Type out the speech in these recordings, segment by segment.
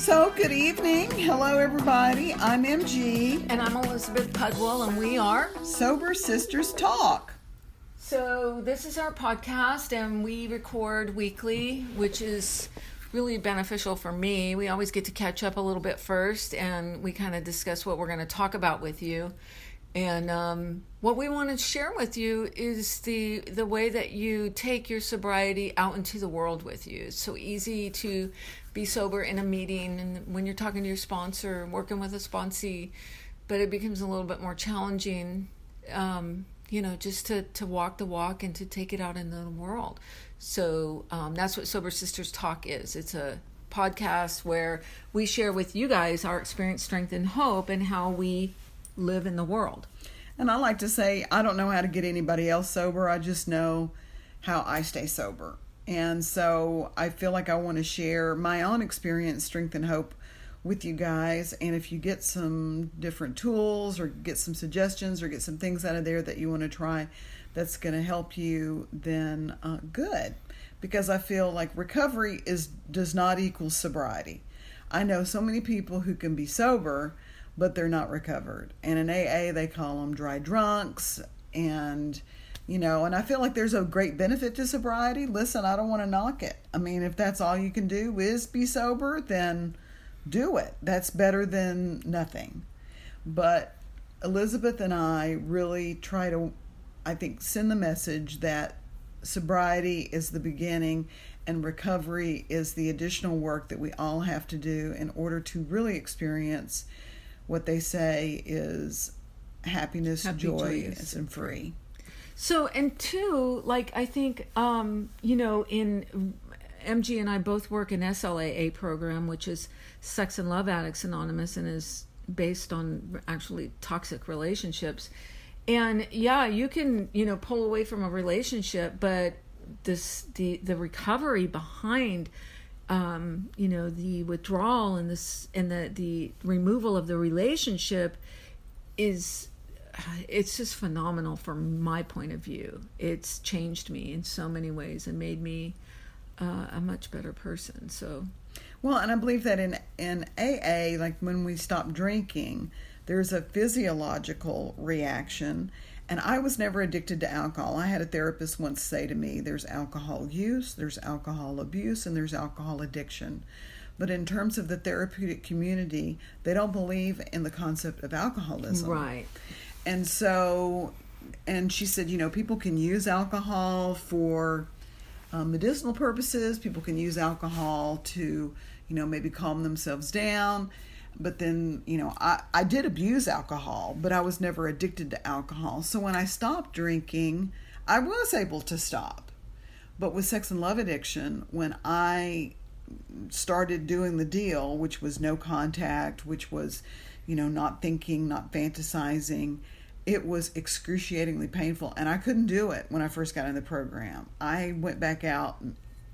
So, good evening. Hello, everybody. I'm MG. And I'm Elizabeth Pudwell, and we are Sober Sisters Talk. So, this is our podcast, and we record weekly, which is really beneficial for me. We always get to catch up a little bit first, and we kind of discuss what we're going to talk about with you. And um, what we want to share with you is the the way that you take your sobriety out into the world with you. It's so easy to be sober in a meeting and when you're talking to your sponsor, working with a sponsee, but it becomes a little bit more challenging. Um, you know, just to, to walk the walk and to take it out into the world. So um, that's what Sober Sisters Talk is. It's a podcast where we share with you guys our experience, strength, and hope, and how we live in the world. And I like to say, I don't know how to get anybody else sober. I just know how I stay sober. And so I feel like I want to share my own experience, strength, and hope with you guys. And if you get some different tools or get some suggestions or get some things out of there that you want to try that's going to help you, then uh, good. Because I feel like recovery is does not equal sobriety. I know so many people who can be sober but they're not recovered. And in AA, they call them dry drunks. And, you know, and I feel like there's a great benefit to sobriety. Listen, I don't want to knock it. I mean, if that's all you can do is be sober, then do it. That's better than nothing. But Elizabeth and I really try to, I think, send the message that sobriety is the beginning and recovery is the additional work that we all have to do in order to really experience what they say is happiness, Happy, joy, joyous, and free. So, and two, like I think, um, you know, in MG and I both work in SLAA program, which is Sex and Love Addicts Anonymous, and is based on actually toxic relationships. And yeah, you can, you know, pull away from a relationship, but this the the recovery behind um, you know the withdrawal and this and the the removal of the relationship is it's just phenomenal from my point of view. It's changed me in so many ways and made me uh, a much better person so. Well and i believe that in in aa like when we stop drinking there's a physiological reaction and I was never addicted to alcohol. I had a therapist once say to me, there's alcohol use, there's alcohol abuse, and there's alcohol addiction. But in terms of the therapeutic community, they don't believe in the concept of alcoholism. Right. And so, and she said, you know, people can use alcohol for um, medicinal purposes, people can use alcohol to, you know, maybe calm themselves down but then you know I, I did abuse alcohol but i was never addicted to alcohol. So when i stopped drinking i was able to stop. But with sex and love addiction when i started doing the deal which was no contact which was you know not thinking not fantasizing it was excruciatingly painful and i couldn't do it when i first got in the program. I went back out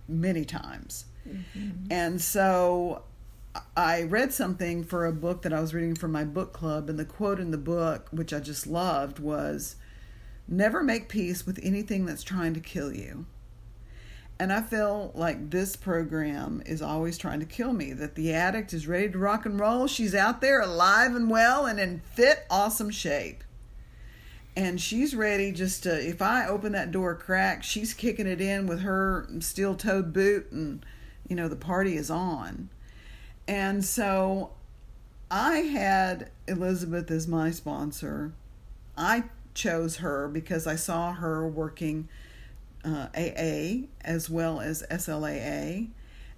many times. Mm-hmm. and so I read something for a book that I was reading from my book club, and the quote in the book, which I just loved, was Never make peace with anything that's trying to kill you. And I feel like this program is always trying to kill me. That the addict is ready to rock and roll. She's out there alive and well and in fit, awesome shape. And she's ready just to, if I open that door crack, she's kicking it in with her steel toed boot, and, you know, the party is on. And so I had Elizabeth as my sponsor. I chose her because I saw her working uh, AA as well as SLAA,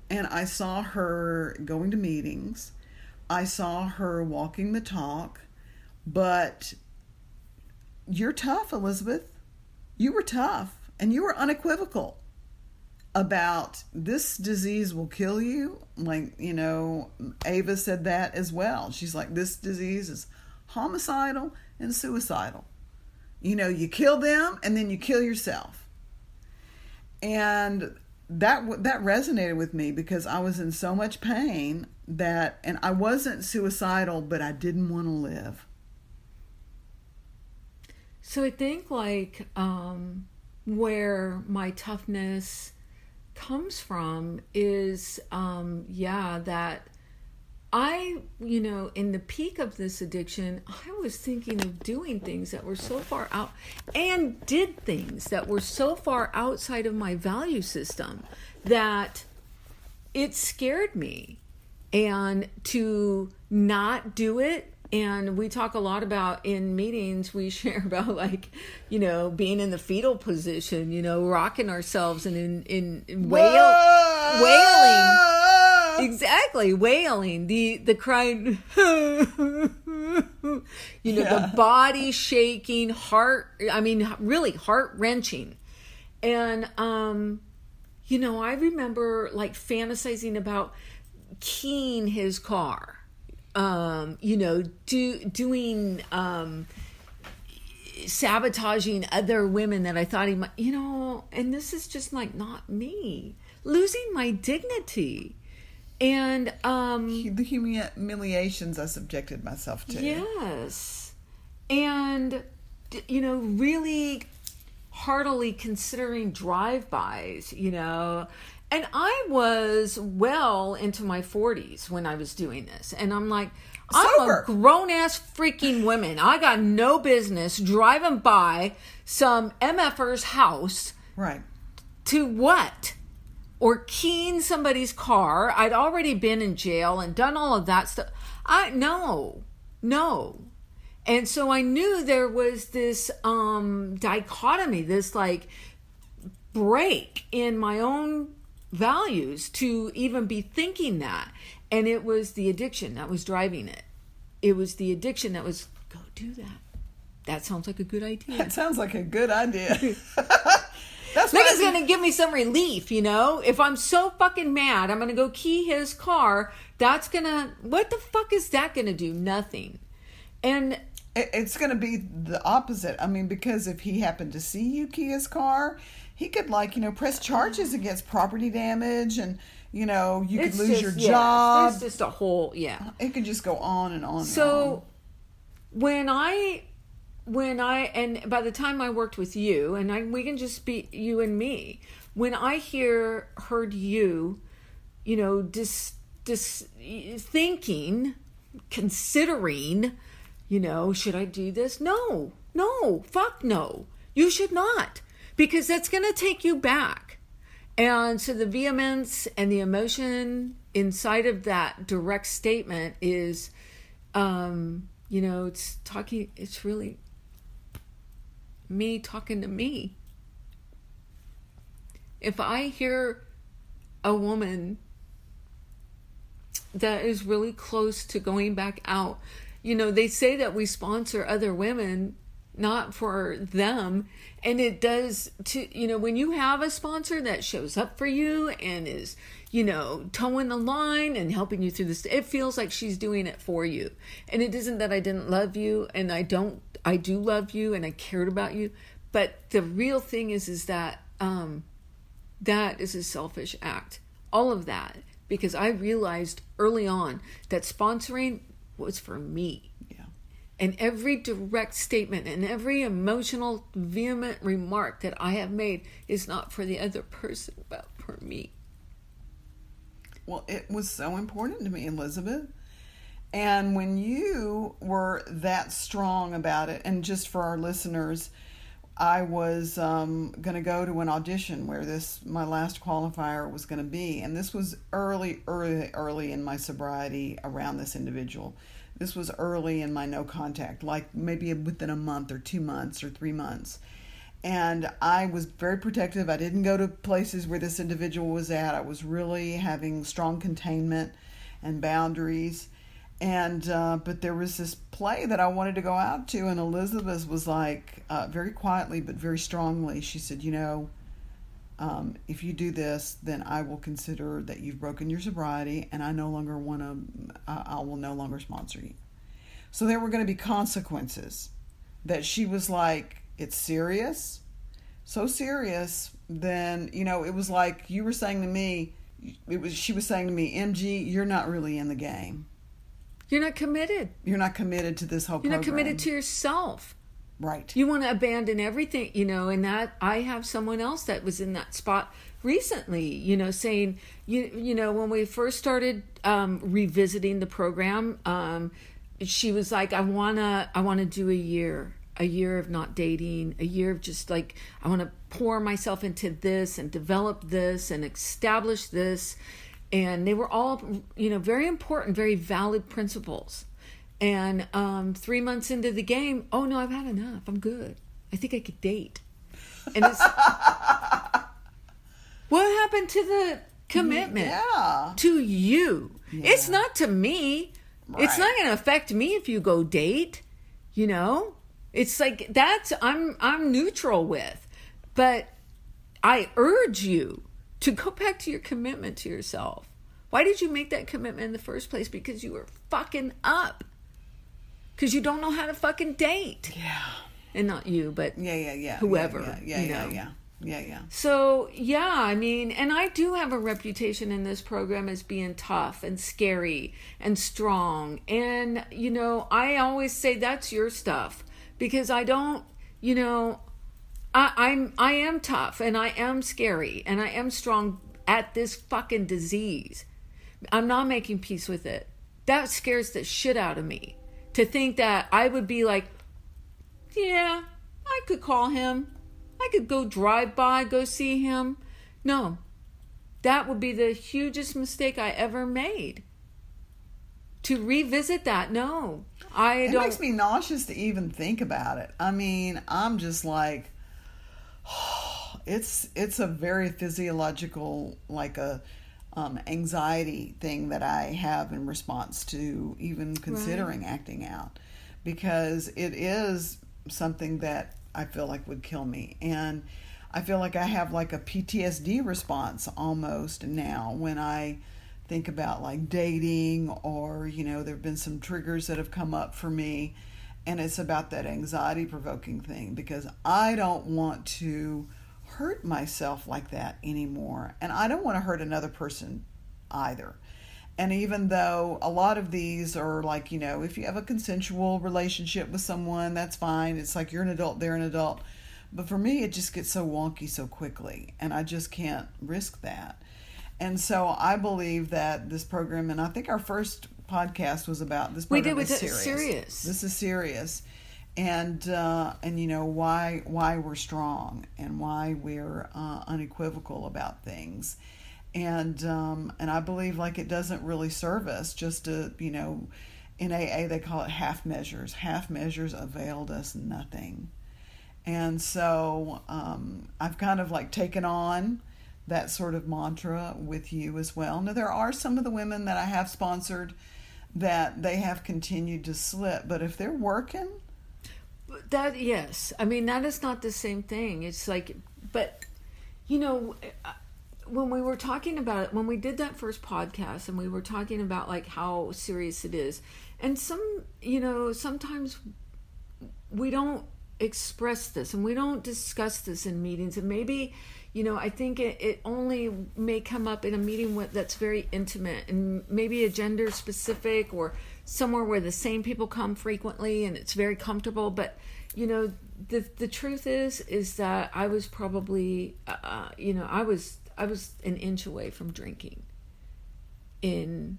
and I saw her going to meetings. I saw her walking the talk, but you're tough, Elizabeth. You were tough, and you were unequivocal about this disease will kill you. Like, you know, Ava said that as well. She's like, this disease is homicidal and suicidal. You know, you kill them and then you kill yourself. And that that resonated with me because I was in so much pain that and I wasn't suicidal but I didn't want to live. So I think like um where my toughness comes from is um, yeah that I, you know, in the peak of this addiction, I was thinking of doing things that were so far out and did things that were so far outside of my value system that it scared me. And to not do it and we talk a lot about in meetings we share about like you know being in the fetal position you know rocking ourselves and in in, in wail, wailing. Exactly wailing. The the crying you know Yeah. the body shaking heart i mean really heart wrenching and um you know i remember like fantasizing about keying his car um you know do doing um sabotaging other women that i thought he might you know and this is just like not me losing my dignity and um The humiliations I subjected myself to. Yes. And, you know, really heartily considering drive-bys, you know. And I was well into my 40s when I was doing this. And I'm like, I'm a grown ass freaking woman. I got no business driving by some MFer's house Right. to what? Or keying somebody's car. I'd already been in jail and done all of that stuff. I no, no. And so I knew there was this um dichotomy, this like break in my own values to even be thinking that. And it was the addiction that was driving it. It was the addiction that was go do that. That sounds like a good idea. That sounds like a good idea. That's Think it's gonna give me some relief, you know? If I'm so fucking mad, I'm gonna go key his car. That's gonna, what the fuck is that gonna do? Nothing. And it's going to be the opposite. I mean, because if he happened to see you key his car, he could like you know press charges against property damage, and you know you could it's lose just, your yeah, job. It's just a whole, yeah. It could just go on and on. and on. So when I, when I, and by the time I worked with you, and I, we can just be you and me, when I hear, heard you, you know, dis, dis, thinking, considering, you know, should I do this? No, no, fuck no. You should not, because that's going to take you back. And so the vehemence and the emotion inside of that direct statement is, um, you know, it's talking, it's really me talking to me. If I hear a woman that is really close to going back out, you know, they say that we sponsor other women not for them. And it does to you know when you have a sponsor that shows up for you and is you know toeing the line and helping you through this it feels like she's doing it for you. And it isn't that i didn't love you and i don't i do love you and i cared about you but the real thing is is that um that is a selfish act. All of that. Because i realized early on that sponsoring was for me and every direct statement and every emotional, vehement remark that I have made is not for the other person, but for me. well, it was so important to me, Elizabeth. And when you were that strong about it, and just for our listeners, I was um, going to go to an audition where this my last qualifier was going to be, and this was early, early, early in my sobriety around this individual. This was early in my no contact, like maybe within a month or two months or three months. And I was very protective. I didn't go to places where this individual was at. I was really having strong containment and boundaries and uh, but there was this play that I wanted to go out to, and Elizabeth was like, uh, very quietly but very strongly, she said, "You know, um, if you do this, then I will consider that you've broken your sobriety, and I no longer want to. I I will no longer sponsor you." So there were going to be consequences. That she was like, "It's serious." so serious then you know it was like you were saying to me it was she was saying to me mg you're not really in the game You're not committed. you're not committed to this whole You're program not committed to yourself. Right. You want to abandon everything, you know, and that I have someone else that was in that spot recently, you know, saying, you you know, when we first started um, revisiting the program, um, she was like, I wanna I wanna do a year, a year of not dating, a year of just like I want to pour myself into this and develop this and establish this, and they were all, you know, very important, very valid principles. And um, three months into the game, oh no, I've had enough. I'm good. I think I could date. And it's what happened to the commitment Yeah. to you? It's not to me. It's not going to affect me if you go date. You know, it's like that's I'm I'm neutral with, but I urge you to go back to your commitment to yourself. Why did you make that commitment in the first place? Because you were fucking up. Because you don't know how to fucking date. Yeah. And not you, but Yeah, yeah, yeah. Whoever, Yeah, yeah, you yeah, know. yeah. Yeah, yeah. So, yeah, I mean, and I do have a reputation in this program as being tough and scary and strong. And, you know, I always say that's your stuff because I don't, you know, I, I'm I am tough and I am scary and I am strong at this fucking disease. I'm not making peace with it. That scares the shit out of me. To think that I would be like, yeah, I could call him. I could go drive by, go see him. No, that would be the hugest mistake I ever made. To revisit that, no, I It don't. It makes me nauseous to even think about it. I mean, I'm just like it's it's a very physiological like a um, anxiety thing that I have in response to even considering acting out. Because it is something that I feel like would kill me. And I feel like I have like a PTSD response almost now when I think about like dating or you know there've been some triggers that have come up for me. And it's about that anxiety provoking thing because I don't want to hurt myself like that anymore and I don't want to hurt another person either. And even though a lot of these are like, you know, if you have a consensual relationship with someone, that's fine. It's like you're an adult, they're an adult. But for me, it just gets so wonky so quickly, and I just can't risk that. And so I believe that this program, and I think our first podcast was about this We program did is with serious. serious. This is serious, and uh, and you know why why we're strong and why we're uh, unequivocal about things, and um, and I believe like it doesn't really serve us just to you know, in AA they call it half measures. Half measures availed us nothing. And so um, I've kind of like taken on that sort of mantra with you as well. Now, there are some of the women that I have sponsored that they have continued to slip, but if they're working, That yes, I mean that is not the same thing. It's like, but you know, uh, when we were talking about it, when we did that first podcast, and we were talking about like how serious it is, and some, you know, sometimes we don't express this and we don't discuss this in meetings, and maybe. You know, I think it, it only may come up in a meeting with, that's very intimate and maybe a gender specific or somewhere where the same people come frequently and it's very comfortable. But you know, the the truth is is that I was probably, uh, you know, I was I was an inch away from drinking. In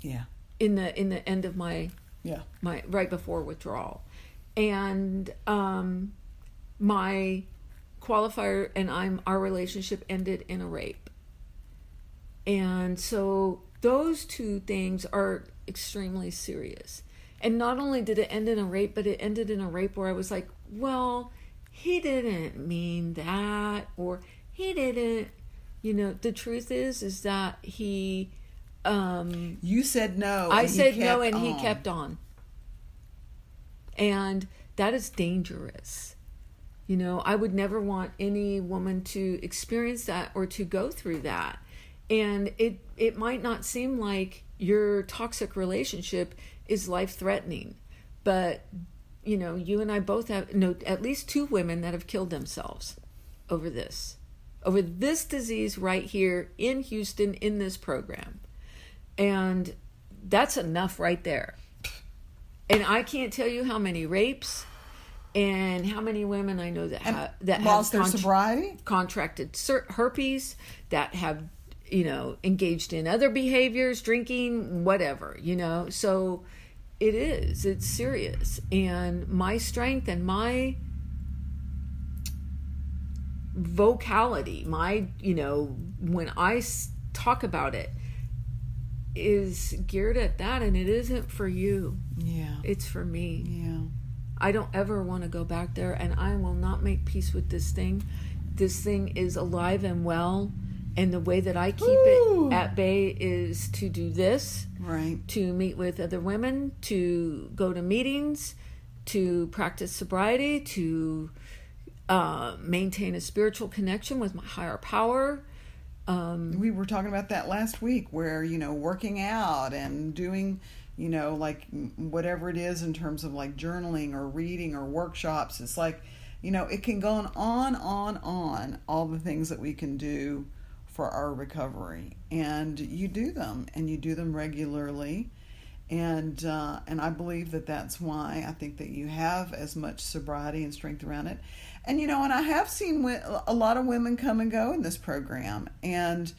yeah, in the in the end of my yeah, my right before withdrawal and um my qualifier and I'm our relationship ended in a rape. And so those two things are extremely serious. And not only did it end in a rape, but it ended in a rape where I was like, well, he didn't mean that or he didn't you know, the truth is is that he um you said no. I said no, and he kept on. And that is dangerous. You know, I would never want any woman to experience that or to go through that. And it it might not seem like your toxic relationship is life threatening, but you know, you and I both have know at least two women that have killed themselves over this. Over this disease right here in Houston in this program. And that's enough right there. And I can't tell you how many rapes And how many women I know that have that lost have their sobriety? contracted herpes, that have you know engaged in other behaviors, drinking, whatever, you know. So it is. It's serious. And my strength and my vocality, my, you know, when I talk about it, is geared at that. And it isn't for you, Yeah. it's for me. Yeah. I don't ever want to go back there, and I will not make peace with this thing. This thing is alive and well. And the way that I keep Woo! it at bay is to do this Right. to meet with other women, to go to meetings, to practice sobriety, to uh, maintain a spiritual connection with my higher power. Um, We were talking about that last week where, you know, working out and doing, you know, like whatever it is in terms of like journaling or reading or workshops. It's like, you know, it can go on, on, on, all the things that we can do for our recovery. And you do them and you do them regularly. And uh, and I believe that that's why I think that you have as much sobriety and strength around it. And you know, and I have seen a lot of women come and go in this program, and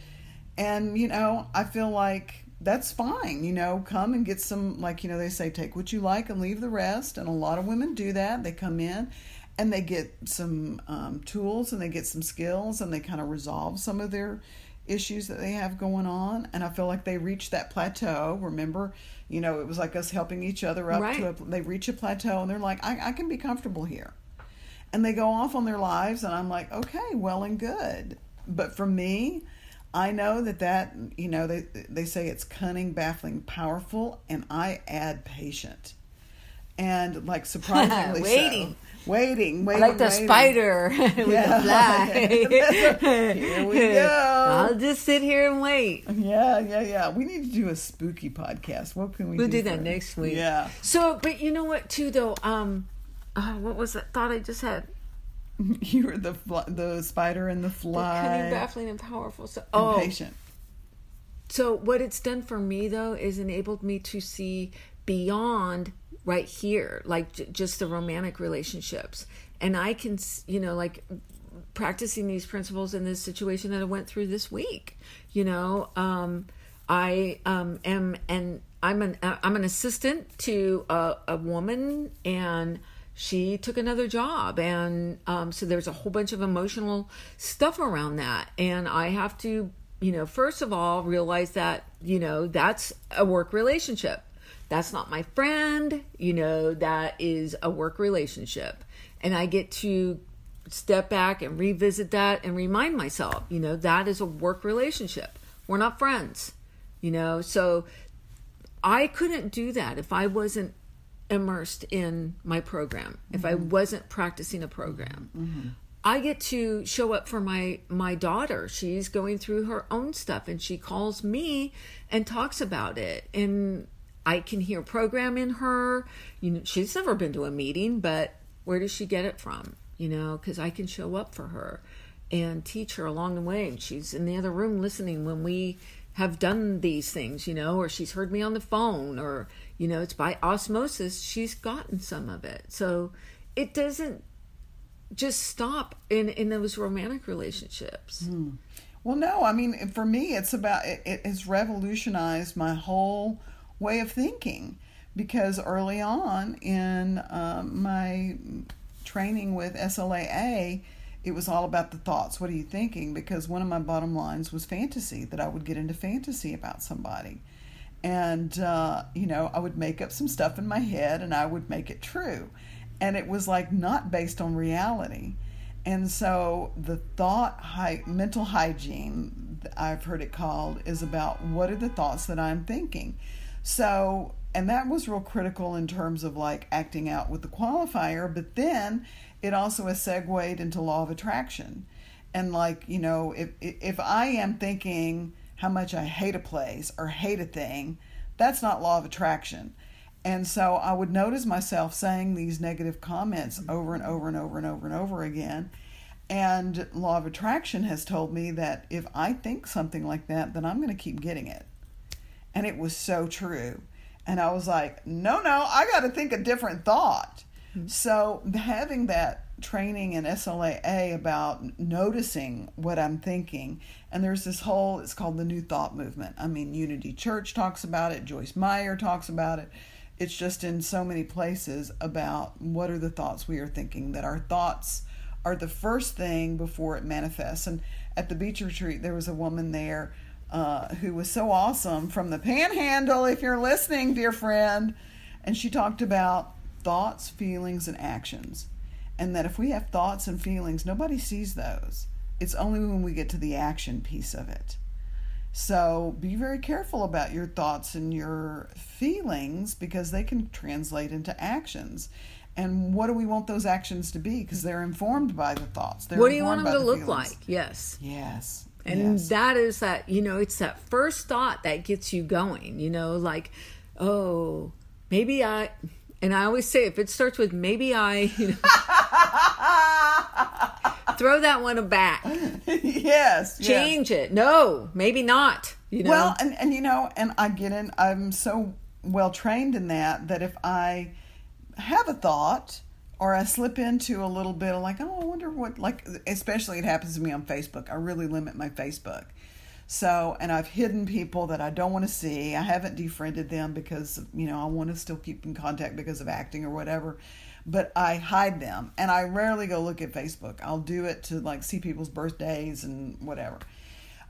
and you know, I feel like that's fine. You know, come and get some like you know they say take what you like and leave the rest. And a lot of women do that. They come in and they get some um, tools and they get some skills and they kind of resolve some of their issues that they have going on. And i feel like they reach that plateau. Remember you know it was like us helping each other up Right. to a they reach a plateau and they're like I, I can be comfortable here. And they go off on their lives and i'm like okay well and good. But for me i know that that you know they they say it's cunning baffling powerful and i add patient. And like surprisingly Waiting. so waiting waiting like the waiting. spider with Yeah. the fly. Here we go. I'll just sit here and wait. Yeah, yeah, yeah. We need to do a spooky podcast. What can we We'll do? do that next week. Yeah. So, but you know what, too, though? Um, uh, what was that thought I just had? You were the fly, the spider and the The fly. cunning, baffling, and powerful. So, oh, patient. So what it's done for me though is enabled me to see beyond right here, like j- just the romantic relationships, and I can, you know, like practicing these principles in this situation that I went through this week. You know, um, I um, am and I'm an uh, I'm an assistant to a, a woman and she took another job and um, so there's a whole bunch of emotional stuff around that. And i have to you know first of all realize that you know that's a work relationship that's not my friend you know that is a work relationship. And i get to step back and revisit that and remind myself you know that is a work relationship. We're not friends you know? So i couldn't do that if i wasn't immersed in my program if i mm-hmm. wasn't practicing a program. Mm-hmm. I get to show up for my my daughter. She's going through her own stuff and she calls me and talks about it. And i can hear program in her. You know she's never been to a meeting but where does she get it from? You know because i can show up for her and teach her along the way and she's in the other room listening when we have done these things you know or she's heard me on the phone or you know it's by osmosis she's gotten some of it. So it doesn't just stop in in those romantic relationships. Hmm. Well, no, I mean, for me, it's about it, it has revolutionized my whole way of thinking because early on in um, my training with SLAA, it was all about the thoughts. What are you thinking? Because one of my bottom lines was fantasy, that I would get into fantasy about somebody. And, uh, you know, I would make up some stuff in my head and I would make it true. And it was like not based on reality. And so the thought, hy- mental hygiene, I've heard it called, is about what are the thoughts that I'm thinking. So, and that was real critical in terms of like acting out with the qualifier, but then it also has segued into law of attraction. And like, you know, if if I am thinking how much I hate a place or hate a thing, that's not law of attraction. And so I would notice myself saying these negative comments over and over and over and over and over again. And law of attraction has told me that if I think something like that, then I'm going to keep getting it. And it was so true. And I was like, no, no, I got to think a different thought. Hmm. So having that training in SLAA about noticing what I'm thinking, and there's this whole it's called the New Thought movement. I mean, Unity Church talks about it. Joyce Meyer talks about it. It's just in so many places about what are the thoughts we are thinking. That our thoughts are the first thing before it manifests. And at the beach retreat, there was a woman there uh, who was so awesome from the Panhandle. If you're listening, dear friend, and she talked about thoughts, feelings, and actions. And that if we have thoughts and feelings, nobody sees those. It's only when we get to the action piece of it. So be very careful about your thoughts and your feelings because they can translate into actions. And what do we want those actions to be? Because they're informed by the thoughts. They're what do you want them to the look feelings. like? Yes. Yes. And yes. that is that, you know, it's that first thought that gets you going, you know, like, oh, maybe I, and I always say if it starts with maybe I, you know, throw that one back, yes. yes. change it. No, maybe not, you know. Well, and, and you know, and I get in, I'm so well trained in that that if I have a thought or I slip into a little bit of like, oh, I wonder what, like, especially it happens to me on Facebook. I really limit my Facebook. So, and I've hidden people that I don't want to see. I haven't defriended them because, you know, I want to still keep in contact because of acting or whatever. But I hide them and I rarely go look at Facebook. I'll do it to like see people's birthdays and whatever.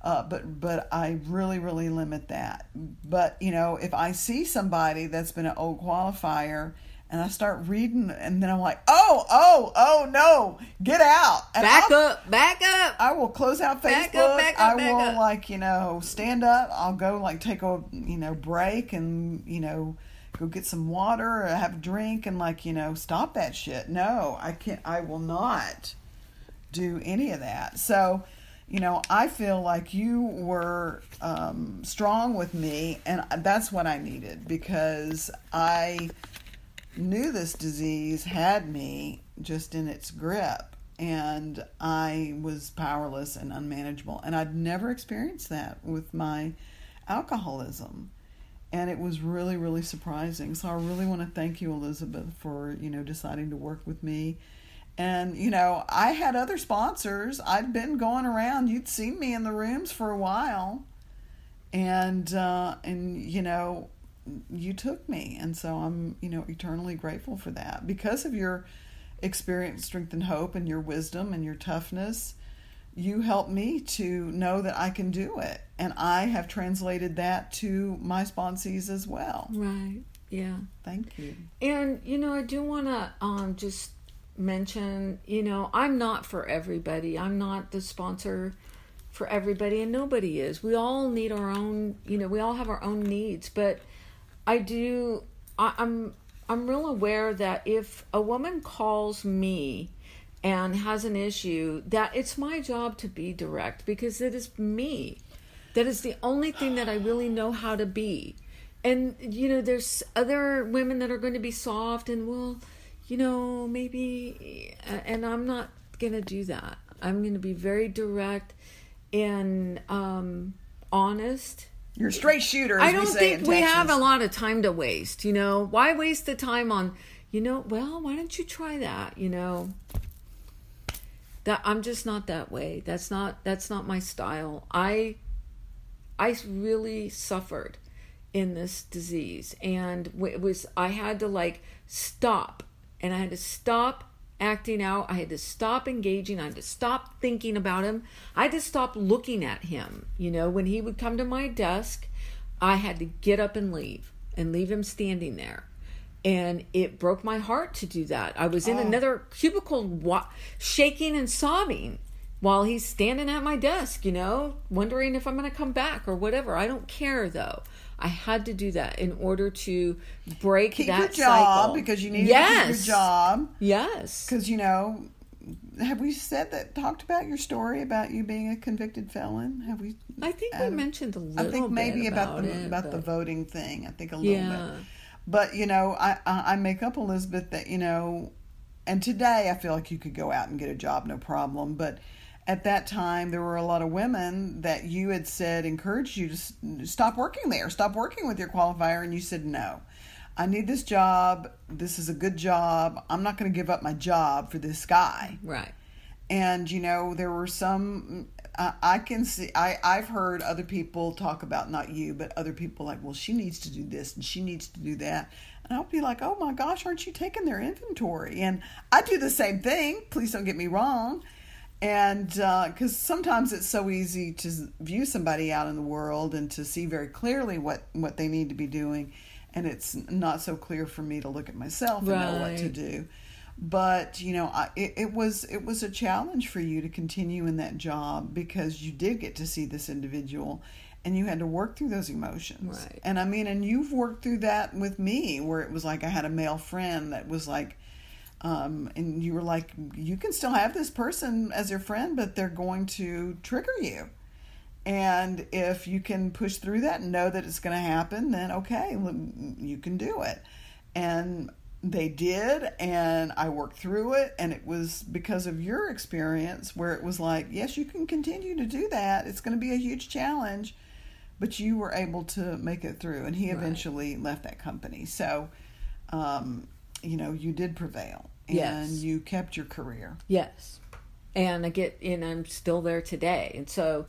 Uh, but but I really really limit that. But you know, if I see somebody that's been an old qualifier and I start reading, and then I'm like, oh oh oh no, get out! And back I'll- up, back up. I will close out Facebook. Back up, back up, I back will up. like you know stand up. I'll go like take a you know break and you know go get some water or have a drink and like you know stop that shit. No, I can't. I will not do any of that. So you know I feel like you were um, strong with me, and that's what I needed because I knew this disease had me just in its grip and I was powerless and unmanageable. And I'd never experienced that with my alcoholism. And it was really really surprising. So I really want to thank you Elizabeth for you know deciding to work with me. And you know I had other sponsors. I'd been going around. You'd seen me in the rooms for a while. And uh and you know you took me and so i'm you know eternally grateful for that because of your experience strength and hope and your wisdom and your toughness you helped me to know that i can do it and i have translated that to my sponsees as well Right. Yeah. thank you And you know, I do want to um, just mention, you know, I'm not for everybody. I'm not the sponsor for everybody, and nobody is. We all need our own. You know, we all have our own needs. But I do. I, I'm. I'm real aware that if a woman calls me and has an issue, that it's my job to be direct because it is me. That is the only thing that I really know how to be and you know there's other women that are going to be soft and well you know maybe and i'm not going to do that i'm going to be very direct and um honest you're a straight shooter as i don't say think in we have a lot of time to waste you know? Why waste the time on you know well why don't you try that you know? That i'm just not that way. That's not that's not my style. I i really suffered in this disease and it was i had to like stop and i had to stop acting out. I had to stop engaging. I had to stop thinking about him. I had to stop looking at him. You know when he would come to my desk i had to get up and leave and leave him standing there. And it broke my heart to do that. I was in oh. another cubicle wa- shaking and sobbing while he's standing at my desk, you know, wondering if I'm going to come back or whatever. I don't care though. I had to do that in order to break keep that your job cycle. because you need yes. to keep your job Yes. because you know have we said that talked about your story about you being a convicted felon have we I think we um, mentioned a little I think maybe bit about, about, the it, about the voting thing. I think a little Yeah. bit. But you know, I, I I make up Elizabeth that you know, and today I feel like you could go out and get a job no problem. But at that time, there were a lot of women that you had said encouraged you to stop working there, stop working with your qualifier, and you said no. I need this job. This is a good job. I'm not going to give up my job for this guy. Right. And you know, there were some. I, I can see. I I've heard other people talk about not you, but other people like, well, she needs to do this and she needs to do that. And I'll be like, oh my gosh, aren't you taking their inventory? And I do the same thing. Please don't get me wrong. And because uh, sometimes it's so easy to view somebody out in the world and to see very clearly what, what they need to be doing. And it's not so clear for me to look at myself and know what to do. But you know, I, it, it was it was a challenge for you to continue in that job because you did get to see this individual, and you had to work through those emotions. Right. And I mean, and you've worked through that with me, where it was like I had a male friend that was like, um, and you were like, you can still have this person as your friend, but they're going to trigger you. And if you can push through that and know that it's going to happen, then okay, you can do it. And they did, and I worked through it, and it was because of your experience where it was like, yes, you can continue to do that. It's going to be a huge challenge, but you were able to make it through. And he eventually right. left that company. So, um, you know, you did prevail, and yes. you kept your career. Yes, and I get, and I'm still there today, and so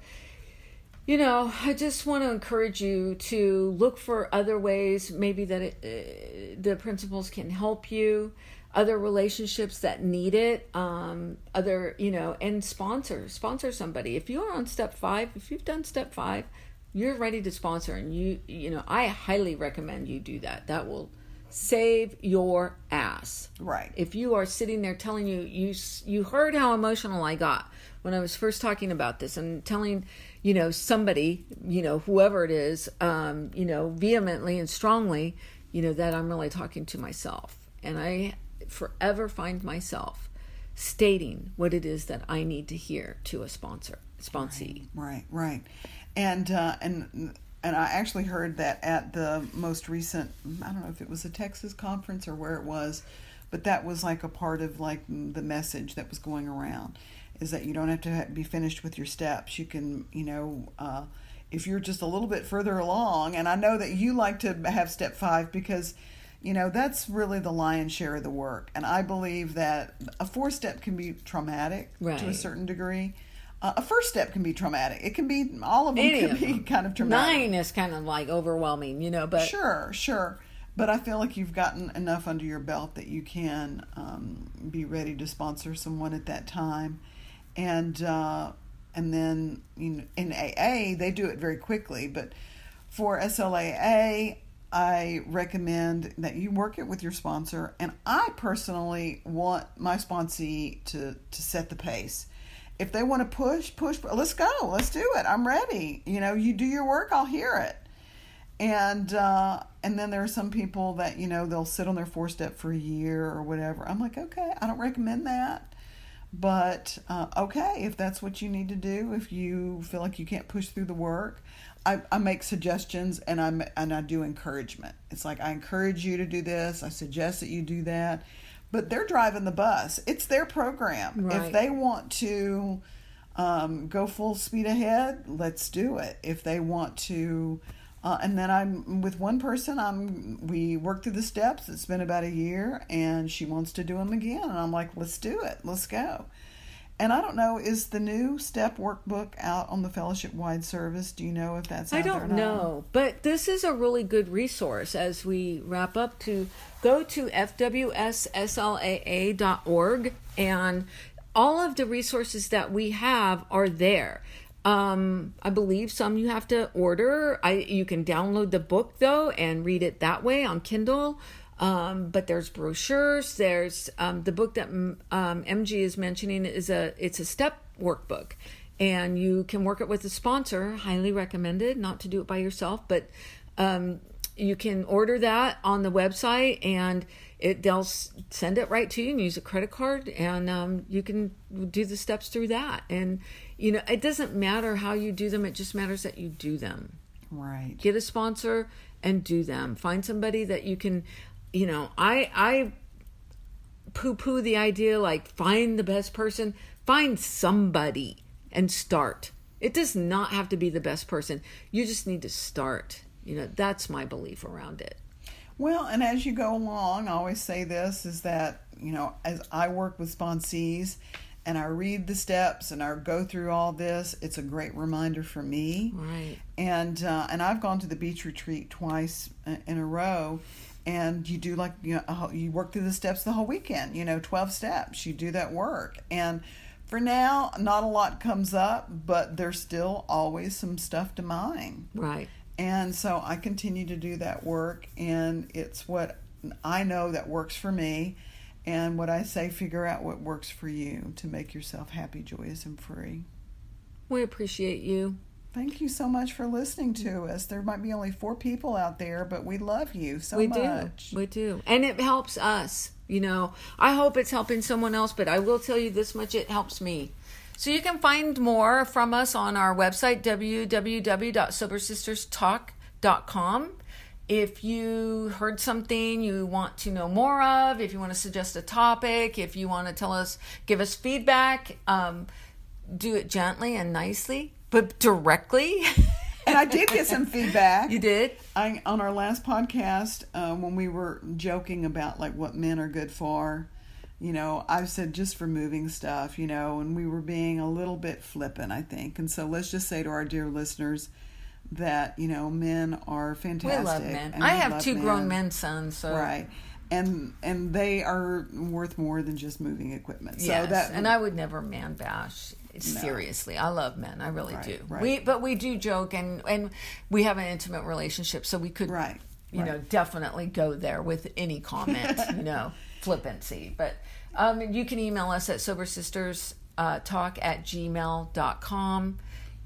you know, I just want to encourage you to look for other ways, maybe that it, uh, the principles can help you, other relationships that need it, um, other, you know, and sponsor, sponsor somebody. If you're on step five, if you've done step five, you're ready to sponsor, and you, you know, I highly recommend you do that. That will save your ass. Right. If you are sitting there telling you you you heard how emotional I got when I was first talking about this and telling you know somebody you know whoever it is um, you know vehemently and strongly you know that i'm really talking to myself and i forever find myself stating what it is that i need to hear to a sponsor sponsee right right, right. and uh, and and I actually heard that at the most recent I don't know if it was a Texas conference or where it was, but that was like a part of like the message that was going around is that you don't have to be finished with your steps. You can, you know, uh, if you're just a little bit further along, and I know that you like to have step five because, you know, that's really the lion's share of the work. And I believe that a four step can be traumatic right. to a certain degree. Uh, a first step can be traumatic. It can be all of them Any can of be them. kind of traumatic. Nine is kind of like overwhelming, you know. But sure, sure. But I feel like you've gotten enough under your belt that you can um, be ready to sponsor someone at that time and uh, and then you know, in AA they do it very quickly. But for SLAA, I recommend that you work it with your sponsor, and I personally want my sponsee to to set the pace. If they want to push, push. Let's go. Let's do it. I'm ready. You know, you do your work, I'll hear it. And uh, and then there are some people that you know they'll sit on their four step for a year or whatever. I'm like, okay, I don't recommend that. But uh, okay, if that's what you need to do, if you feel like you can't push through the work, I, I make suggestions and I and I do encouragement. It's like I encourage you to do this. I suggest that you do that, but they're driving the bus. It's their program. Right. If they want to um, go full speed ahead, let's do it. If they want to uh, and then I'm with one person. I'm we worked through the steps. It's been about a year, and she wants to do them again. And I'm like, let's do it. Let's go. And I don't know, is the new step workbook out on the fellowship wide service? Do you know if that's I don't know, but this is a really good resource as we wrap up to go to fwsslaa.org and all of the resources that we have are there. Um, I believe some you have to order. I you can download the book though and read it that way on Kindle. Um, but there's brochures. There's um, the book that um, MG is mentioning is a it's a step workbook, and you can work it with a sponsor. Highly recommended. Not to do it by yourself, but um, you can order that on the website and it they'll send it right to you and use a credit card and um, you can do the steps through that and you know it doesn't matter how you do them it just matters that you do them right get a sponsor and do them find somebody that you can you know i i poo poo the idea like find the best person find somebody and start it does not have to be the best person you just need to start you know that's my belief around it Well, and as you go along, I always say this is that, you know, as I work with sponsees and I read the steps and I go through all this, it's a great reminder for me. Right. And uh, and I've gone to the beach retreat twice in a row, and you do like you know you work through the steps the whole weekend. You know, twelve steps. You do that work, and for now, not a lot comes up, but there's still always some stuff to mine. Right. And so I continue to do that work, and it's what I know that works for me. And what I say, figure out what works for you to make yourself happy, joyous, and free. We appreciate you. Thank you so much for listening to us. There might be only four people out there, but we love you so we much. do. We do. And it helps us. You know, I hope it's helping someone else, but I will tell you this much it helps me. So you can find more from us on our website, www.sobersisterstalk.com. If you heard something you want to know more of, if you want to suggest a topic, if you want to tell us, give us feedback, um, do it gently and nicely, but directly. and I did get some feedback. You did? I on our last podcast uh, when we were joking about like what men are good for. You know, I said just for moving stuff. You know, and we were being a little bit flippant, I think. And so let's just say to our dear listeners that you know men are fantastic. We love men. I have two men. grown men sons, so right? And and they are worth more than just moving equipment. So yes, that and I would never man bash. Seriously, I love men. I really Right, do. right. We, but we do joke, and and we have an intimate relationship, so we could, Right, you know, definitely go there with any comment, you know, flippancy. But um, you can email us at sobersisterstalk uh, talk at gmail.com.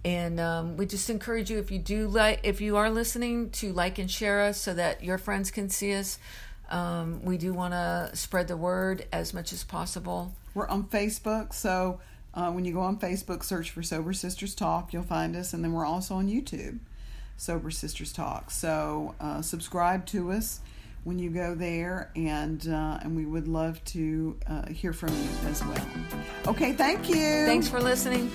And um, we just encourage you if you do like if you are listening to like and share us so that your friends can see us. Um, we do want to spread the word as much as possible. We're on Facebook, so uh, when you go on Facebook, search for Sober Sisters Talk, you'll find us, and then we're also on YouTube, Sober Sisters Talk. So uh, subscribe to us when you go there, and uh, and we would love to uh, hear from you as well. Okay, thank you. Thanks for listening.